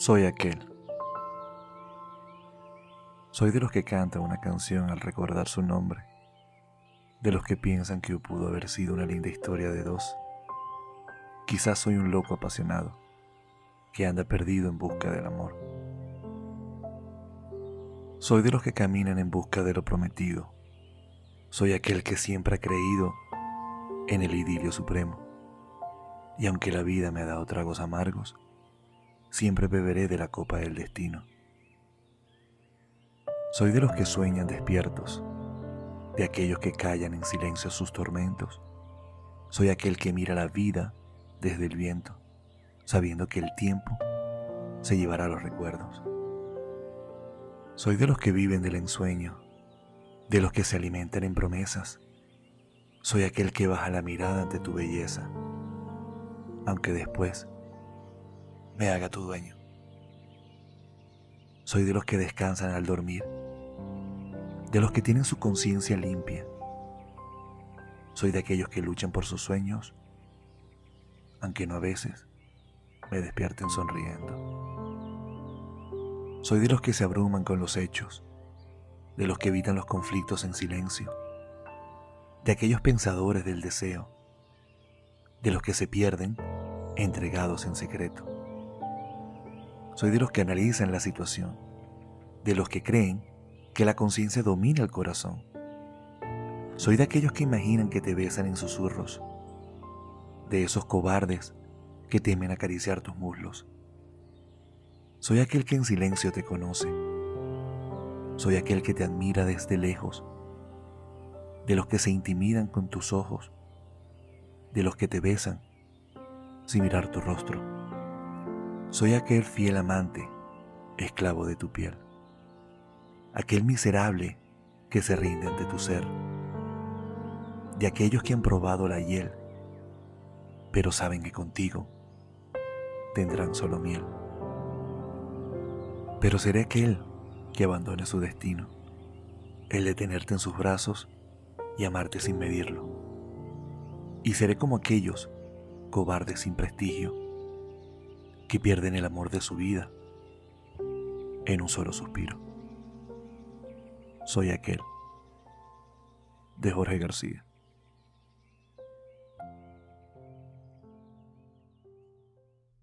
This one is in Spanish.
Soy aquel. Soy de los que cantan una canción al recordar su nombre, de los que piensan que pudo haber sido una linda historia de dos. Quizás soy un loco apasionado que anda perdido en busca del amor. Soy de los que caminan en busca de lo prometido. Soy aquel que siempre ha creído en el idilio supremo. Y aunque la vida me ha dado tragos amargos, siempre beberé de la copa del destino. Soy de los que sueñan despiertos, de aquellos que callan en silencio sus tormentos. Soy aquel que mira la vida desde el viento, sabiendo que el tiempo se llevará los recuerdos. Soy de los que viven del ensueño, de los que se alimentan en promesas. Soy aquel que baja la mirada ante tu belleza, aunque después me haga tu dueño. Soy de los que descansan al dormir, de los que tienen su conciencia limpia. Soy de aquellos que luchan por sus sueños, aunque no a veces me despierten sonriendo. Soy de los que se abruman con los hechos, de los que evitan los conflictos en silencio, de aquellos pensadores del deseo, de los que se pierden entregados en secreto. Soy de los que analizan la situación, de los que creen que la conciencia domina el corazón. Soy de aquellos que imaginan que te besan en susurros, de esos cobardes que temen acariciar tus muslos. Soy aquel que en silencio te conoce. Soy aquel que te admira desde lejos, de los que se intimidan con tus ojos, de los que te besan sin mirar tu rostro. Soy aquel fiel amante, esclavo de tu piel, aquel miserable que se rinde ante tu ser, de aquellos que han probado la hiel, pero saben que contigo tendrán solo miel. Pero seré aquel que abandone su destino, el de tenerte en sus brazos y amarte sin medirlo. Y seré como aquellos cobardes sin prestigio que pierden el amor de su vida en un solo suspiro. Soy aquel de Jorge García.